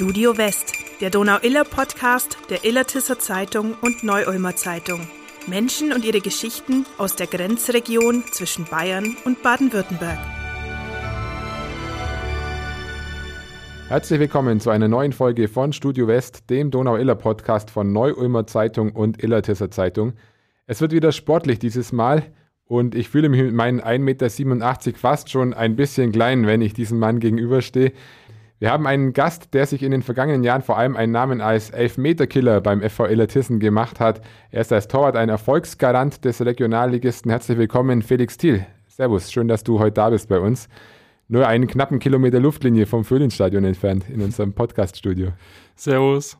Studio West, der Donau-Iller-Podcast der Illertisser Zeitung und Neu-Ulmer Zeitung. Menschen und ihre Geschichten aus der Grenzregion zwischen Bayern und Baden-Württemberg. Herzlich willkommen zu einer neuen Folge von Studio West, dem Donau-Iller-Podcast von Neu-Ulmer Zeitung und Illertisser Zeitung. Es wird wieder sportlich dieses Mal und ich fühle mich mit meinen 1,87 Meter fast schon ein bisschen klein, wenn ich diesem Mann gegenüberstehe. Wir haben einen Gast, der sich in den vergangenen Jahren vor allem einen Namen als Elfmeterkiller beim FV Illertissen gemacht hat. Er ist als Torwart ein Erfolgsgarant des Regionalligisten. Herzlich willkommen, Felix Thiel. Servus, schön, dass du heute da bist bei uns. Nur einen knappen Kilometer Luftlinie vom Föhlenstadion entfernt in unserem Podcaststudio. Servus.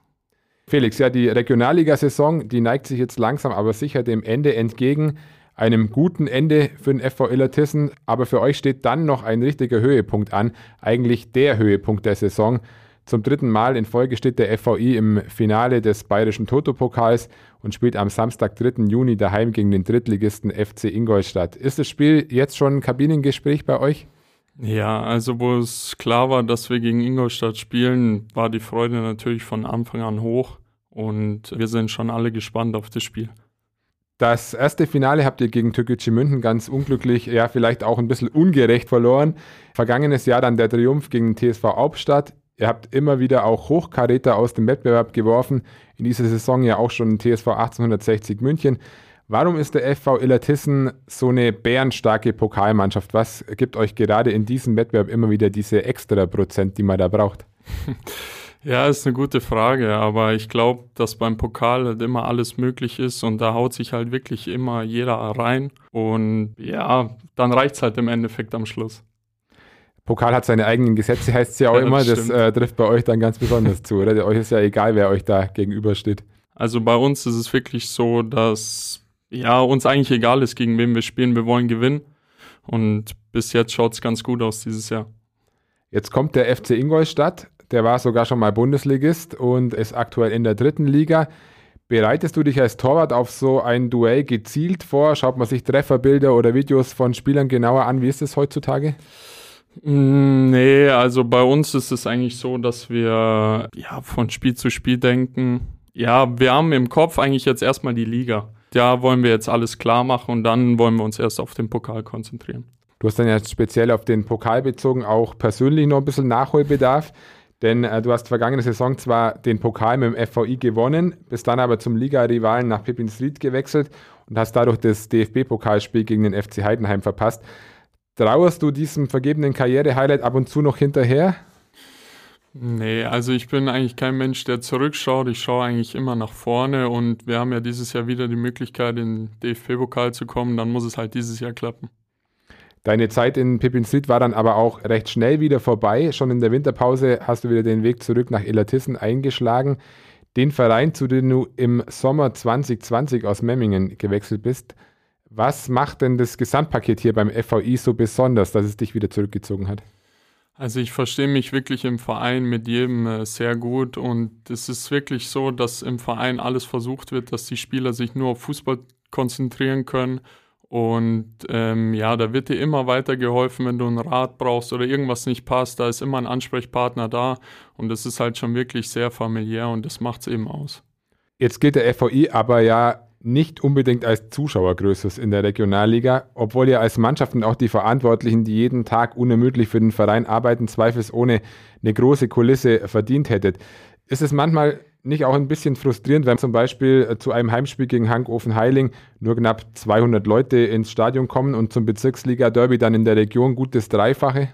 Felix, ja, die Regionalligasaison, die neigt sich jetzt langsam aber sicher dem Ende entgegen einem guten Ende für den FV Illertissen, aber für euch steht dann noch ein richtiger Höhepunkt an, eigentlich der Höhepunkt der Saison. Zum dritten Mal in Folge steht der FVI im Finale des Bayerischen Toto-Pokals und spielt am Samstag, 3. Juni daheim gegen den Drittligisten FC Ingolstadt. Ist das Spiel jetzt schon ein Kabinengespräch bei euch? Ja, also wo es klar war, dass wir gegen Ingolstadt spielen, war die Freude natürlich von Anfang an hoch und wir sind schon alle gespannt auf das Spiel. Das erste Finale habt ihr gegen Türkgücü München ganz unglücklich, ja, vielleicht auch ein bisschen ungerecht verloren. Vergangenes Jahr dann der Triumph gegen TSV Hauptstadt. Ihr habt immer wieder auch Hochkaräter aus dem Wettbewerb geworfen. In dieser Saison ja auch schon TSV 1860 München. Warum ist der FV Illertissen so eine bärenstarke Pokalmannschaft? Was gibt euch gerade in diesem Wettbewerb immer wieder diese extra Prozent, die man da braucht? Ja, ist eine gute Frage, aber ich glaube, dass beim Pokal halt immer alles möglich ist und da haut sich halt wirklich immer jeder rein und ja, dann reicht es halt im Endeffekt am Schluss. Pokal hat seine eigenen Gesetze, heißt es ja auch ja, immer. Das äh, trifft bei euch dann ganz besonders zu, oder? Euch ist ja egal, wer euch da gegenübersteht. Also bei uns ist es wirklich so, dass ja, uns eigentlich egal ist, gegen wen wir spielen. Wir wollen gewinnen. Und bis jetzt schaut es ganz gut aus dieses Jahr. Jetzt kommt der FC Ingolstadt. Der war sogar schon mal Bundesligist und ist aktuell in der dritten Liga. Bereitest du dich als Torwart auf so ein Duell gezielt vor? Schaut man sich Trefferbilder oder Videos von Spielern genauer an? Wie ist es heutzutage? Mm, nee, also bei uns ist es eigentlich so, dass wir ja von Spiel zu Spiel denken. Ja, wir haben im Kopf eigentlich jetzt erstmal die Liga. Da wollen wir jetzt alles klar machen und dann wollen wir uns erst auf den Pokal konzentrieren. Du hast dann ja speziell auf den Pokal bezogen auch persönlich noch ein bisschen Nachholbedarf. Denn äh, du hast vergangene Saison zwar den Pokal mit dem FVI gewonnen, bist dann aber zum Liga-Rivalen nach Pippinsried gewechselt und hast dadurch das DFB-Pokalspiel gegen den FC Heidenheim verpasst. Trauerst du diesem vergebenen Karriere-Highlight ab und zu noch hinterher? Nee, also ich bin eigentlich kein Mensch, der zurückschaut. Ich schaue eigentlich immer nach vorne und wir haben ja dieses Jahr wieder die Möglichkeit, in den DFB-Pokal zu kommen. Dann muss es halt dieses Jahr klappen. Deine Zeit in Pippinsit war dann aber auch recht schnell wieder vorbei. Schon in der Winterpause hast du wieder den Weg zurück nach Illertissen eingeschlagen. Den Verein, zu dem du im Sommer 2020 aus Memmingen gewechselt bist. Was macht denn das Gesamtpaket hier beim FVI so besonders, dass es dich wieder zurückgezogen hat? Also ich verstehe mich wirklich im Verein mit jedem äh, sehr gut und es ist wirklich so, dass im Verein alles versucht wird, dass die Spieler sich nur auf Fußball konzentrieren können und ähm, ja, da wird dir immer weiter geholfen, wenn du einen Rat brauchst oder irgendwas nicht passt. Da ist immer ein Ansprechpartner da. Und das ist halt schon wirklich sehr familiär und das macht es eben aus. Jetzt gilt der FVI aber ja nicht unbedingt als Zuschauergrößes in der Regionalliga, obwohl ihr als Mannschaft und auch die Verantwortlichen, die jeden Tag unermüdlich für den Verein arbeiten, zweifelsohne eine große Kulisse verdient hättet. Ist es manchmal nicht auch ein bisschen frustrierend, wenn zum Beispiel äh, zu einem Heimspiel gegen Hankofen Heiling nur knapp 200 Leute ins Stadion kommen und zum Bezirksliga-Derby dann in der Region gutes Dreifache?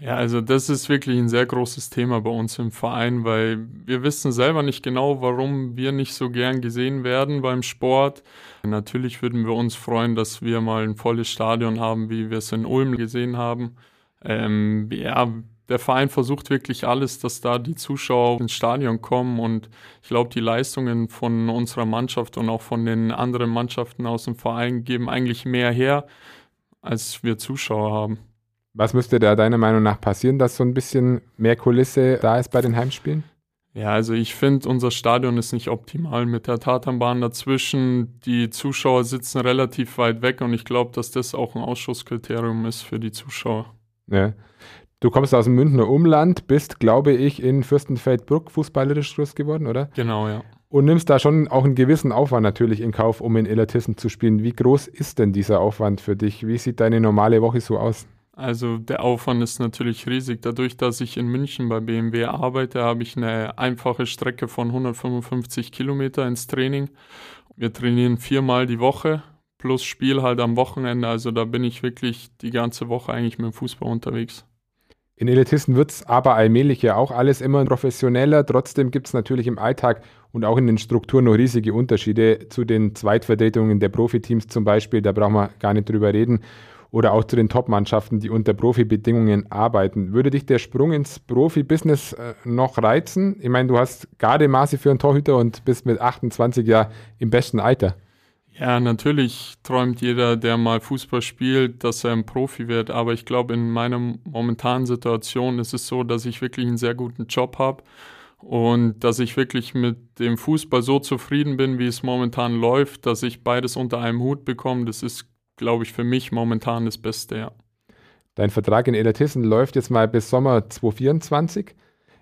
Ja, also das ist wirklich ein sehr großes Thema bei uns im Verein, weil wir wissen selber nicht genau, warum wir nicht so gern gesehen werden beim Sport. Natürlich würden wir uns freuen, dass wir mal ein volles Stadion haben, wie wir es in Ulm gesehen haben. Ähm, ja, der Verein versucht wirklich alles, dass da die Zuschauer ins Stadion kommen und ich glaube, die Leistungen von unserer Mannschaft und auch von den anderen Mannschaften aus dem Verein geben eigentlich mehr her, als wir Zuschauer haben. Was müsste da deiner Meinung nach passieren, dass so ein bisschen mehr Kulisse da ist bei den Heimspielen? Ja, also ich finde, unser Stadion ist nicht optimal mit der Tatanbahn dazwischen. Die Zuschauer sitzen relativ weit weg und ich glaube, dass das auch ein Ausschusskriterium ist für die Zuschauer. Ja. Du kommst aus dem Münchner Umland, bist, glaube ich, in Fürstenfeldbruck fußballerisch groß geworden, oder? Genau, ja. Und nimmst da schon auch einen gewissen Aufwand natürlich in Kauf, um in Illertissen zu spielen. Wie groß ist denn dieser Aufwand für dich? Wie sieht deine normale Woche so aus? Also der Aufwand ist natürlich riesig. Dadurch, dass ich in München bei BMW arbeite, habe ich eine einfache Strecke von 155 Kilometer ins Training. Wir trainieren viermal die Woche plus Spiel halt am Wochenende. Also da bin ich wirklich die ganze Woche eigentlich mit dem Fußball unterwegs. In Elitisten wird es aber allmählich ja auch alles immer professioneller. Trotzdem gibt es natürlich im Alltag und auch in den Strukturen noch riesige Unterschiede zu den Zweitvertretungen der Profiteams zum Beispiel. Da brauchen wir gar nicht drüber reden oder auch zu den Top-Mannschaften, die unter Profibedingungen arbeiten. Würde dich der Sprung ins Profibusiness äh, noch reizen? Ich meine, du hast Gardemaße für einen Torhüter und bist mit 28 Jahren im besten Alter. Ja, natürlich träumt jeder, der mal Fußball spielt, dass er ein Profi wird. Aber ich glaube, in meiner momentanen Situation ist es so, dass ich wirklich einen sehr guten Job habe und dass ich wirklich mit dem Fußball so zufrieden bin, wie es momentan läuft, dass ich beides unter einem Hut bekomme. Das ist glaube ich, für mich momentan das Beste, ja. Dein Vertrag in Elatissen läuft jetzt mal bis Sommer 2024.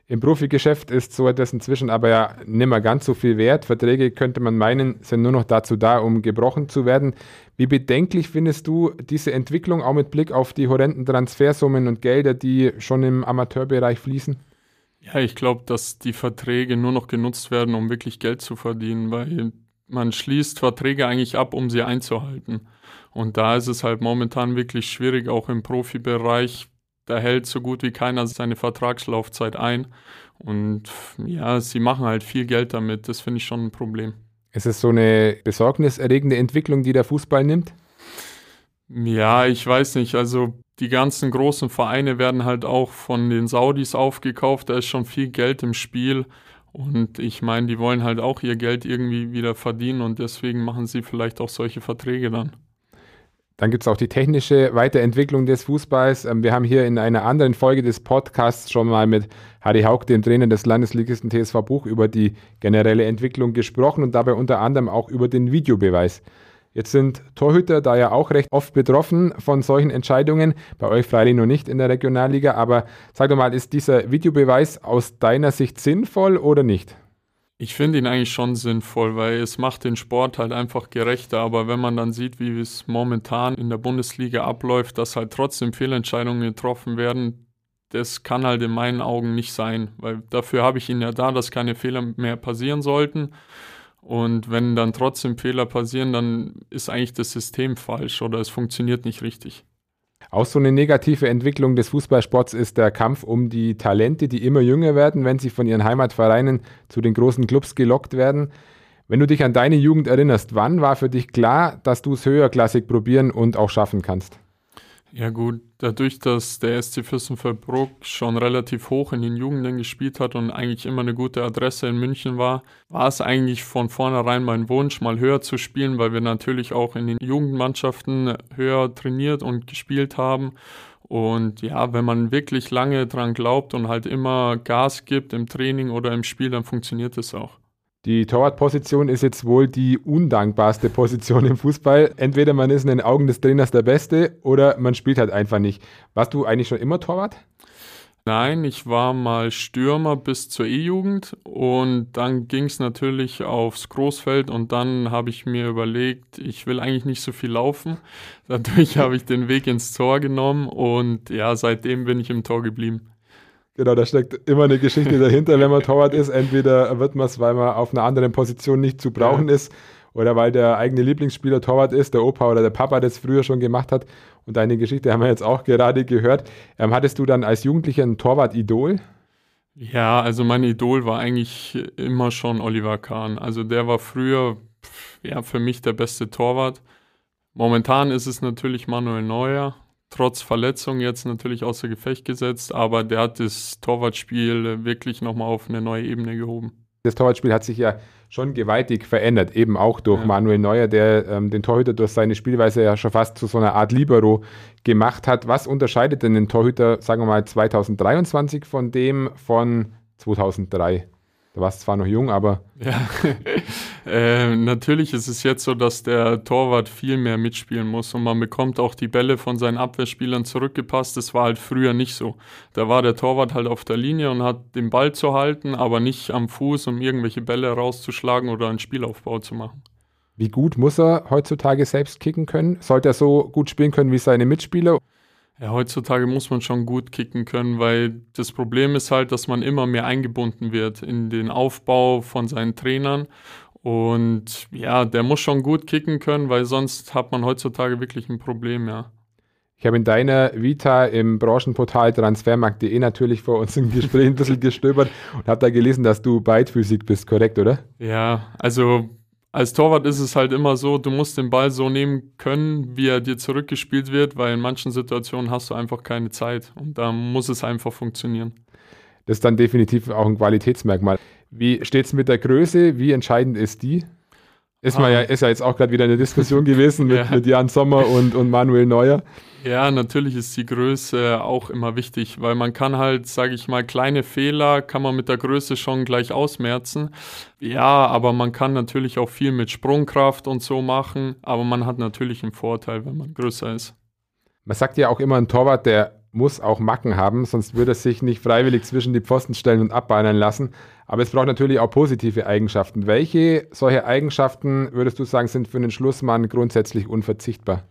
Im Profigeschäft ist so etwas inzwischen aber ja nicht mehr ganz so viel wert. Verträge, könnte man meinen, sind nur noch dazu da, um gebrochen zu werden. Wie bedenklich findest du diese Entwicklung auch mit Blick auf die horrenden Transfersummen und Gelder, die schon im Amateurbereich fließen? Ja, ich glaube, dass die Verträge nur noch genutzt werden, um wirklich Geld zu verdienen, weil man schließt Verträge eigentlich ab, um sie einzuhalten. Und da ist es halt momentan wirklich schwierig, auch im Profibereich. Da hält so gut wie keiner seine Vertragslaufzeit ein. Und ja, sie machen halt viel Geld damit. Das finde ich schon ein Problem. Ist es so eine besorgniserregende Entwicklung, die der Fußball nimmt? Ja, ich weiß nicht. Also die ganzen großen Vereine werden halt auch von den Saudis aufgekauft. Da ist schon viel Geld im Spiel. Und ich meine, die wollen halt auch ihr Geld irgendwie wieder verdienen und deswegen machen sie vielleicht auch solche Verträge dann. Dann gibt es auch die technische Weiterentwicklung des Fußballs. Ähm, wir haben hier in einer anderen Folge des Podcasts schon mal mit Harry Haug, dem Trainer des Landesligisten TSV Buch, über die generelle Entwicklung gesprochen und dabei unter anderem auch über den Videobeweis. Jetzt sind Torhüter da ja auch recht oft betroffen von solchen Entscheidungen. Bei euch freilich noch nicht in der Regionalliga, aber sag doch mal, ist dieser Videobeweis aus deiner Sicht sinnvoll oder nicht? Ich finde ihn eigentlich schon sinnvoll, weil es macht den Sport halt einfach gerechter. Aber wenn man dann sieht, wie es momentan in der Bundesliga abläuft, dass halt trotzdem Fehlentscheidungen getroffen werden, das kann halt in meinen Augen nicht sein, weil dafür habe ich ihn ja da, dass keine Fehler mehr passieren sollten. Und wenn dann trotzdem Fehler passieren, dann ist eigentlich das System falsch oder es funktioniert nicht richtig. Auch so eine negative Entwicklung des Fußballsports ist der Kampf um die Talente, die immer jünger werden, wenn sie von ihren Heimatvereinen zu den großen Clubs gelockt werden. Wenn du dich an deine Jugend erinnerst, wann war für dich klar, dass du es höherklassig probieren und auch schaffen kannst? Ja gut, dadurch, dass der SC Fürstenfeldbruck schon relativ hoch in den Jugenden gespielt hat und eigentlich immer eine gute Adresse in München war, war es eigentlich von vornherein mein Wunsch, mal höher zu spielen, weil wir natürlich auch in den Jugendmannschaften höher trainiert und gespielt haben. Und ja, wenn man wirklich lange dran glaubt und halt immer Gas gibt im Training oder im Spiel, dann funktioniert es auch. Die Torwartposition ist jetzt wohl die undankbarste Position im Fußball. Entweder man ist in den Augen des Trainers der Beste oder man spielt halt einfach nicht. Warst du eigentlich schon immer Torwart? Nein, ich war mal Stürmer bis zur E-Jugend und dann ging es natürlich aufs Großfeld und dann habe ich mir überlegt, ich will eigentlich nicht so viel laufen. Dadurch habe ich den Weg ins Tor genommen und ja, seitdem bin ich im Tor geblieben. Genau, da steckt immer eine Geschichte dahinter, wenn man Torwart ist. Entweder wird man es, weil man auf einer anderen Position nicht zu brauchen ja. ist oder weil der eigene Lieblingsspieler Torwart ist, der Opa oder der Papa das früher schon gemacht hat. Und deine Geschichte haben wir jetzt auch gerade gehört. Ähm, hattest du dann als Jugendlicher ein Torwart-Idol? Ja, also mein Idol war eigentlich immer schon Oliver Kahn. Also der war früher ja, für mich der beste Torwart. Momentan ist es natürlich Manuel Neuer, trotz Verletzung jetzt natürlich außer Gefecht gesetzt, aber der hat das Torwartspiel wirklich nochmal auf eine neue Ebene gehoben. Das Torwartspiel hat sich ja schon gewaltig verändert, eben auch durch ja. Manuel Neuer, der ähm, den Torhüter durch seine Spielweise ja schon fast zu so einer Art Libero gemacht hat. Was unterscheidet denn den Torhüter, sagen wir mal, 2023 von dem von 2003? Da warst du zwar noch jung, aber. Ja. Äh, natürlich ist es jetzt so, dass der Torwart viel mehr mitspielen muss und man bekommt auch die Bälle von seinen Abwehrspielern zurückgepasst. Das war halt früher nicht so. Da war der Torwart halt auf der Linie und hat den Ball zu halten, aber nicht am Fuß, um irgendwelche Bälle rauszuschlagen oder einen Spielaufbau zu machen. Wie gut muss er heutzutage selbst kicken können? Sollte er so gut spielen können wie seine Mitspieler? Ja, heutzutage muss man schon gut kicken können, weil das Problem ist halt, dass man immer mehr eingebunden wird in den Aufbau von seinen Trainern. Und ja, der muss schon gut kicken können, weil sonst hat man heutzutage wirklich ein Problem, ja. Ich habe in deiner Vita im Branchenportal transfermarkt.de natürlich vor uns im Gespräch ein bisschen gestöbert und habe da gelesen, dass du beidfüßig bist, korrekt, oder? Ja, also als Torwart ist es halt immer so, du musst den Ball so nehmen können, wie er dir zurückgespielt wird, weil in manchen Situationen hast du einfach keine Zeit und da muss es einfach funktionieren. Das ist dann definitiv auch ein Qualitätsmerkmal. Wie steht es mit der Größe? Wie entscheidend ist die? Ist, ah. ja, ist ja jetzt auch gerade wieder eine Diskussion gewesen mit, ja. mit Jan Sommer und, und Manuel Neuer. Ja, natürlich ist die Größe auch immer wichtig, weil man kann halt, sage ich mal, kleine Fehler kann man mit der Größe schon gleich ausmerzen. Ja, aber man kann natürlich auch viel mit Sprungkraft und so machen, aber man hat natürlich einen Vorteil, wenn man größer ist. Man sagt ja auch immer, ein Torwart, der muss auch Macken haben, sonst würde er sich nicht freiwillig zwischen die Pfosten stellen und abbeinern lassen. Aber es braucht natürlich auch positive Eigenschaften. Welche solche Eigenschaften, würdest du sagen, sind für einen Schlussmann grundsätzlich unverzichtbar?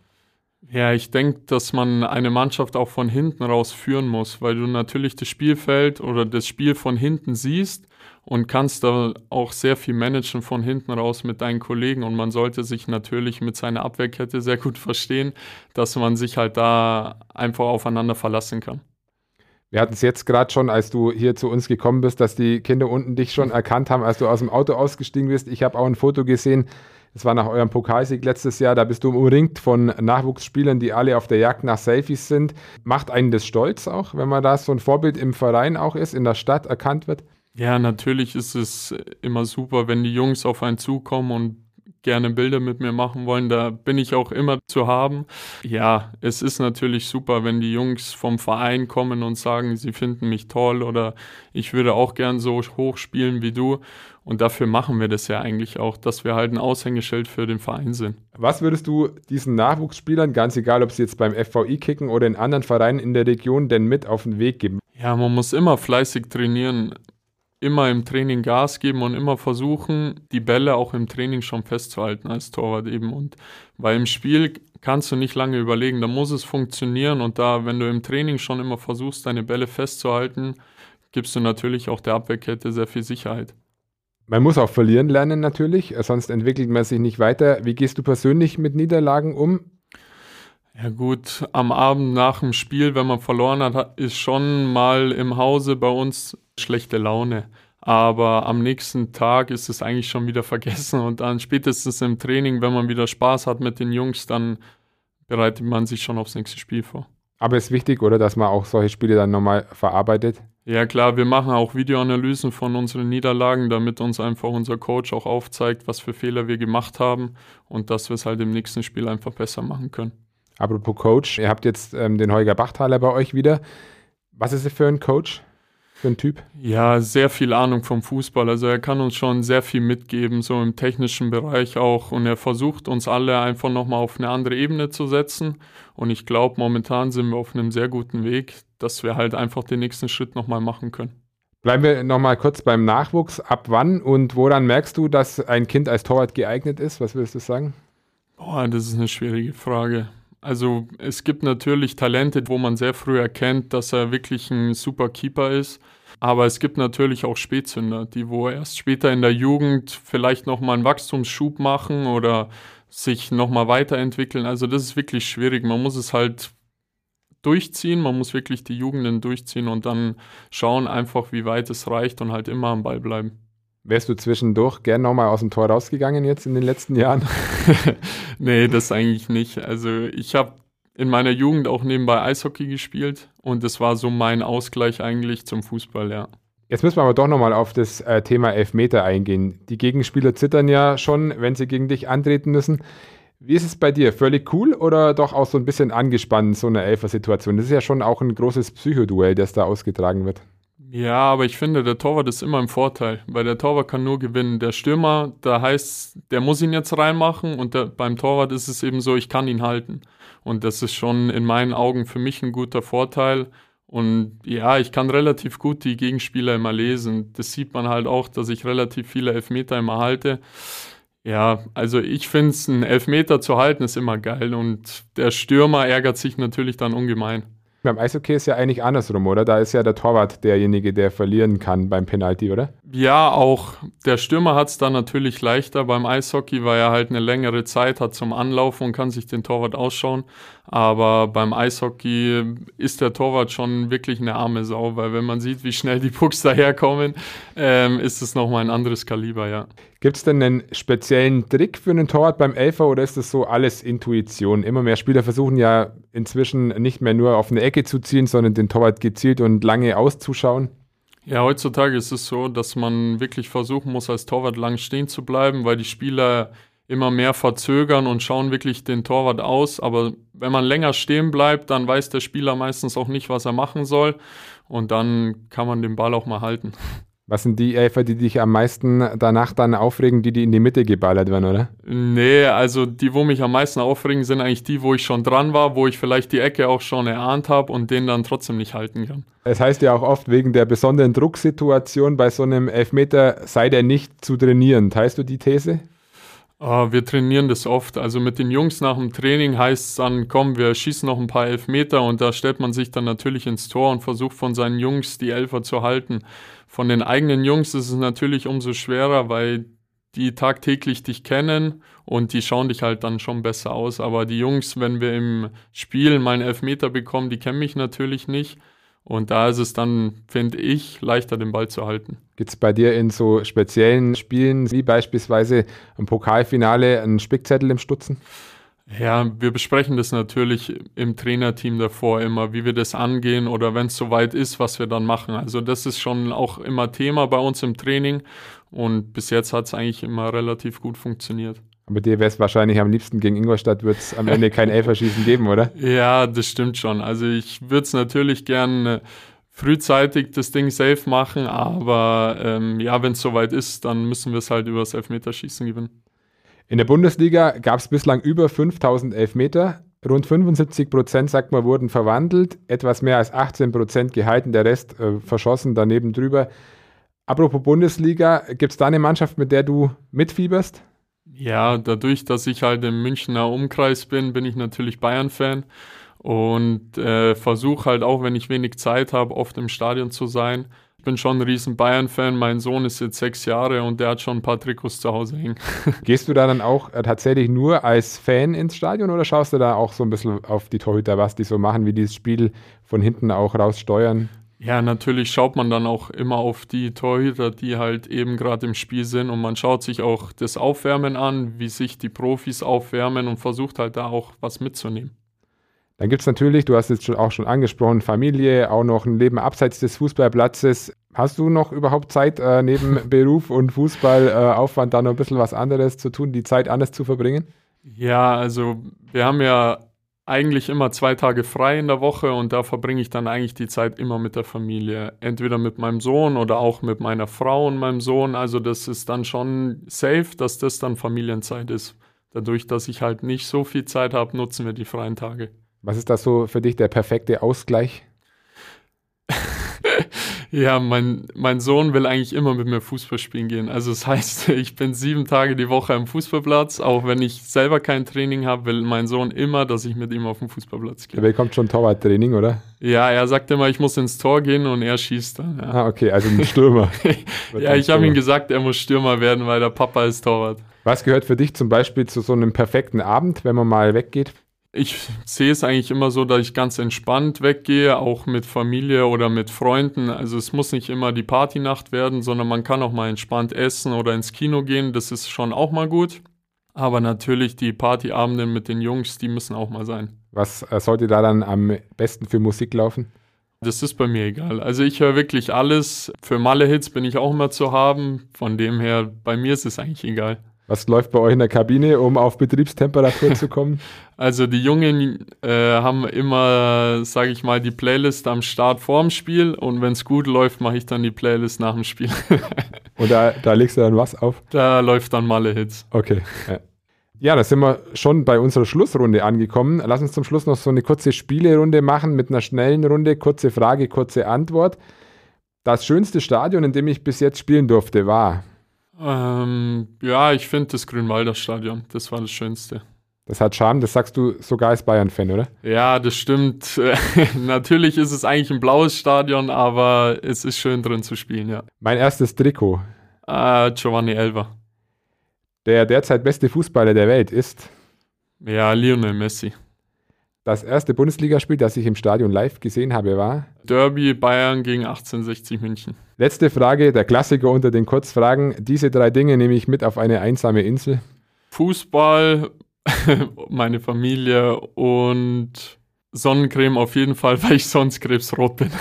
Ja, ich denke, dass man eine Mannschaft auch von hinten raus führen muss, weil du natürlich das Spielfeld oder das Spiel von hinten siehst und kannst da auch sehr viel managen von hinten raus mit deinen Kollegen. Und man sollte sich natürlich mit seiner Abwehrkette sehr gut verstehen, dass man sich halt da einfach aufeinander verlassen kann. Wir hatten es jetzt gerade schon, als du hier zu uns gekommen bist, dass die Kinder unten dich schon erkannt haben, als du aus dem Auto ausgestiegen bist. Ich habe auch ein Foto gesehen, das war nach eurem Pokalsieg letztes Jahr. Da bist du umringt von Nachwuchsspielern, die alle auf der Jagd nach Selfies sind. Macht einen das stolz auch, wenn man da so ein Vorbild im Verein auch ist, in der Stadt erkannt wird? Ja, natürlich ist es immer super, wenn die Jungs auf einen zukommen und gerne Bilder mit mir machen wollen, da bin ich auch immer zu haben. Ja, es ist natürlich super, wenn die Jungs vom Verein kommen und sagen, sie finden mich toll oder ich würde auch gern so hoch spielen wie du. Und dafür machen wir das ja eigentlich auch, dass wir halt ein Aushängeschild für den Verein sind. Was würdest du diesen Nachwuchsspielern, ganz egal, ob sie jetzt beim FVI kicken oder in anderen Vereinen in der Region, denn mit auf den Weg geben? Ja, man muss immer fleißig trainieren immer im Training Gas geben und immer versuchen, die Bälle auch im Training schon festzuhalten als Torwart eben. Und weil im Spiel kannst du nicht lange überlegen, da muss es funktionieren und da, wenn du im Training schon immer versuchst, deine Bälle festzuhalten, gibst du natürlich auch der Abwehrkette sehr viel Sicherheit. Man muss auch verlieren lernen natürlich, sonst entwickelt man sich nicht weiter. Wie gehst du persönlich mit Niederlagen um? Ja gut, am Abend nach dem Spiel, wenn man verloren hat, ist schon mal im Hause bei uns schlechte Laune. Aber am nächsten Tag ist es eigentlich schon wieder vergessen und dann spätestens im Training, wenn man wieder Spaß hat mit den Jungs, dann bereitet man sich schon aufs nächste Spiel vor. Aber es ist wichtig, oder, dass man auch solche Spiele dann nochmal verarbeitet? Ja klar, wir machen auch Videoanalysen von unseren Niederlagen, damit uns einfach unser Coach auch aufzeigt, was für Fehler wir gemacht haben und dass wir es halt im nächsten Spiel einfach besser machen können. Apropos Coach, ihr habt jetzt ähm, den Holger Bachtaler bei euch wieder. Was ist er für ein Coach? für ein Typ? Ja, sehr viel Ahnung vom Fußball. Also er kann uns schon sehr viel mitgeben, so im technischen Bereich auch. Und er versucht uns alle einfach nochmal auf eine andere Ebene zu setzen. Und ich glaube, momentan sind wir auf einem sehr guten Weg, dass wir halt einfach den nächsten Schritt nochmal machen können. Bleiben wir nochmal kurz beim Nachwuchs. Ab wann und woran merkst du, dass ein Kind als Torwart geeignet ist? Was würdest du sagen? Boah, das ist eine schwierige Frage. Also es gibt natürlich Talente, wo man sehr früh erkennt, dass er wirklich ein super Keeper ist. Aber es gibt natürlich auch Spätzünder, die wo erst später in der Jugend vielleicht nochmal einen Wachstumsschub machen oder sich nochmal weiterentwickeln. Also das ist wirklich schwierig. Man muss es halt durchziehen, man muss wirklich die Jugenden durchziehen und dann schauen einfach, wie weit es reicht und halt immer am Ball bleiben. Wärst du zwischendurch gern nochmal aus dem Tor rausgegangen jetzt in den letzten Jahren? nee, das eigentlich nicht. Also ich habe in meiner Jugend auch nebenbei Eishockey gespielt und das war so mein Ausgleich eigentlich zum Fußball, ja. Jetzt müssen wir aber doch nochmal auf das äh, Thema Elfmeter eingehen. Die Gegenspieler zittern ja schon, wenn sie gegen dich antreten müssen. Wie ist es bei dir? Völlig cool oder doch auch so ein bisschen angespannt, so eine Elfer-Situation? Das ist ja schon auch ein großes Psychoduell, das da ausgetragen wird. Ja, aber ich finde, der Torwart ist immer im Vorteil, weil der Torwart kann nur gewinnen. Der Stürmer, da heißt, der muss ihn jetzt reinmachen und der, beim Torwart ist es eben so, ich kann ihn halten. Und das ist schon in meinen Augen für mich ein guter Vorteil. Und ja, ich kann relativ gut die Gegenspieler immer lesen. Das sieht man halt auch, dass ich relativ viele Elfmeter immer halte. Ja, also ich finde es, einen Elfmeter zu halten, ist immer geil. Und der Stürmer ärgert sich natürlich dann ungemein. Beim Eishockey ist ja eigentlich andersrum, oder? Da ist ja der Torwart derjenige, der verlieren kann beim Penalty, oder? Ja, auch der Stürmer hat es dann natürlich leichter beim Eishockey, weil er halt eine längere Zeit hat zum Anlaufen und kann sich den Torwart ausschauen. Aber beim Eishockey ist der Torwart schon wirklich eine arme Sau, weil wenn man sieht, wie schnell die Pucks daherkommen, ähm, ist es nochmal ein anderes Kaliber, ja. Gibt es denn einen speziellen Trick für einen Torwart beim Elfer oder ist das so alles Intuition? Immer mehr Spieler versuchen ja inzwischen nicht mehr nur auf eine Ecke zu ziehen, sondern den Torwart gezielt und lange auszuschauen. Ja, heutzutage ist es so, dass man wirklich versuchen muss, als Torwart lang stehen zu bleiben, weil die Spieler immer mehr verzögern und schauen wirklich den Torwart aus. Aber wenn man länger stehen bleibt, dann weiß der Spieler meistens auch nicht, was er machen soll. Und dann kann man den Ball auch mal halten. Was sind die Elfer, die dich am meisten danach dann aufregen, die, die in die Mitte geballert werden, oder? Nee, also die, wo mich am meisten aufregen, sind eigentlich die, wo ich schon dran war, wo ich vielleicht die Ecke auch schon erahnt habe und den dann trotzdem nicht halten kann. Es heißt ja auch oft, wegen der besonderen Drucksituation bei so einem Elfmeter sei der nicht zu trainieren. Teilst du die These? Uh, wir trainieren das oft. Also mit den Jungs nach dem Training heißt es dann, komm, wir schießen noch ein paar Elfmeter und da stellt man sich dann natürlich ins Tor und versucht von seinen Jungs die Elfer zu halten. Von den eigenen Jungs ist es natürlich umso schwerer, weil die tagtäglich dich kennen und die schauen dich halt dann schon besser aus. Aber die Jungs, wenn wir im Spiel mal einen Elfmeter bekommen, die kennen mich natürlich nicht. Und da ist es dann, finde ich, leichter, den Ball zu halten. Gibt es bei dir in so speziellen Spielen, wie beispielsweise im Pokalfinale, einen Spickzettel im Stutzen? Ja, wir besprechen das natürlich im Trainerteam davor immer, wie wir das angehen oder wenn es soweit ist, was wir dann machen. Also das ist schon auch immer Thema bei uns im Training und bis jetzt hat es eigentlich immer relativ gut funktioniert. Aber dir wäre es wahrscheinlich am liebsten gegen Ingolstadt, wird es am Ende kein Elferschießen geben, oder? Ja, das stimmt schon. Also ich würde es natürlich gerne äh, frühzeitig das Ding safe machen, aber ähm, ja, wenn es soweit ist, dann müssen wir es halt über das Elfmeterschießen gewinnen. In der Bundesliga gab es bislang über 5000 Elfmeter. Rund 75 Prozent, sagt man, wurden verwandelt, etwas mehr als 18 Prozent gehalten, der Rest äh, verschossen, daneben drüber. Apropos Bundesliga, gibt es da eine Mannschaft, mit der du mitfieberst? Ja, dadurch, dass ich halt im Münchner Umkreis bin, bin ich natürlich Bayern-Fan und äh, versuche halt auch, wenn ich wenig Zeit habe, oft im Stadion zu sein. Ich bin schon ein riesen Bayern-Fan. Mein Sohn ist jetzt sechs Jahre und der hat schon ein paar Trikots zu Hause hängen. Gehst du da dann auch äh, tatsächlich nur als Fan ins Stadion oder schaust du da auch so ein bisschen auf die Torhüter, was die so machen, wie die das Spiel von hinten auch raussteuern? Ja, natürlich schaut man dann auch immer auf die Torhüter, die halt eben gerade im Spiel sind und man schaut sich auch das Aufwärmen an, wie sich die Profis aufwärmen und versucht halt da auch was mitzunehmen. Dann gibt es natürlich, du hast es auch schon angesprochen, Familie, auch noch ein Leben abseits des Fußballplatzes. Hast du noch überhaupt Zeit, äh, neben Beruf und Fußballaufwand äh, da noch ein bisschen was anderes zu tun, die Zeit anders zu verbringen? Ja, also wir haben ja eigentlich immer zwei Tage frei in der Woche und da verbringe ich dann eigentlich die Zeit immer mit der Familie. Entweder mit meinem Sohn oder auch mit meiner Frau und meinem Sohn. Also das ist dann schon safe, dass das dann Familienzeit ist. Dadurch, dass ich halt nicht so viel Zeit habe, nutzen wir die freien Tage. Was ist das so für dich der perfekte Ausgleich? Ja, mein, mein Sohn will eigentlich immer mit mir Fußball spielen gehen. Also das heißt, ich bin sieben Tage die Woche am Fußballplatz. Auch wenn ich selber kein Training habe, will mein Sohn immer, dass ich mit ihm auf den Fußballplatz gehe. Er bekommt schon Torwarttraining, oder? Ja, er sagt immer, ich muss ins Tor gehen und er schießt dann. Ja. Ah, okay, also ein Stürmer. ja, ich habe ihm gesagt, er muss Stürmer werden, weil der Papa ist Torwart. Was gehört für dich zum Beispiel zu so einem perfekten Abend, wenn man mal weggeht? Ich sehe es eigentlich immer so, dass ich ganz entspannt weggehe, auch mit Familie oder mit Freunden. Also es muss nicht immer die Partynacht werden, sondern man kann auch mal entspannt essen oder ins Kino gehen. Das ist schon auch mal gut. Aber natürlich die Partyabende mit den Jungs, die müssen auch mal sein. Was äh, sollte da dann am besten für Musik laufen? Das ist bei mir egal. Also ich höre wirklich alles. Für Malle-Hits bin ich auch immer zu haben. Von dem her, bei mir ist es eigentlich egal. Was läuft bei euch in der Kabine, um auf Betriebstemperatur zu kommen? Also die Jungen äh, haben immer, sage ich mal, die Playlist am Start vorm Spiel und wenn es gut läuft, mache ich dann die Playlist nach dem Spiel. und da, da legst du dann was auf? Da läuft dann Malle-Hits. Okay. Ja. Ja, da sind wir schon bei unserer Schlussrunde angekommen. Lass uns zum Schluss noch so eine kurze Spielerunde machen mit einer schnellen Runde. Kurze Frage, kurze Antwort. Das schönste Stadion, in dem ich bis jetzt spielen durfte, war? Ähm, ja, ich finde das Grünwalder Stadion. Das war das Schönste. Das hat Charme, das sagst du sogar als Bayern-Fan, oder? Ja, das stimmt. Natürlich ist es eigentlich ein blaues Stadion, aber es ist schön drin zu spielen, ja. Mein erstes Trikot. Äh, Giovanni Elva. Der derzeit beste Fußballer der Welt ist? Ja, Lionel Messi. Das erste Bundesligaspiel, das ich im Stadion live gesehen habe, war? Derby Bayern gegen 1860 München. Letzte Frage, der Klassiker unter den Kurzfragen. Diese drei Dinge nehme ich mit auf eine einsame Insel. Fußball, meine Familie und Sonnencreme auf jeden Fall, weil ich sonst krebsrot bin.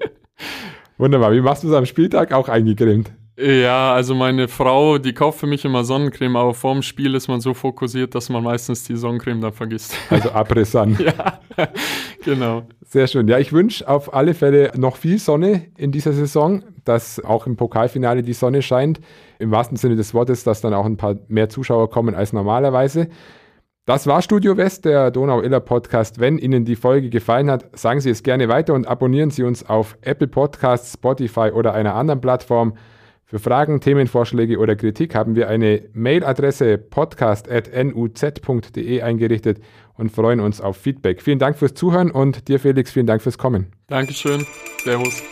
Wunderbar. Wie machst du es am Spieltag auch eingecremt? Ja, also meine Frau, die kauft für mich immer Sonnencreme, aber vorm Spiel ist man so fokussiert, dass man meistens die Sonnencreme dann vergisst. Also Abriss ja, genau. Sehr schön. Ja, ich wünsche auf alle Fälle noch viel Sonne in dieser Saison, dass auch im Pokalfinale die Sonne scheint. Im wahrsten Sinne des Wortes, dass dann auch ein paar mehr Zuschauer kommen als normalerweise. Das war Studio West, der Donau-Iller Podcast. Wenn Ihnen die Folge gefallen hat, sagen Sie es gerne weiter und abonnieren Sie uns auf Apple Podcasts, Spotify oder einer anderen Plattform. Für Fragen, Themenvorschläge oder Kritik haben wir eine Mailadresse podcast.nuz.de eingerichtet und freuen uns auf Feedback. Vielen Dank fürs Zuhören und dir, Felix, vielen Dank fürs Kommen. Dankeschön. Servus.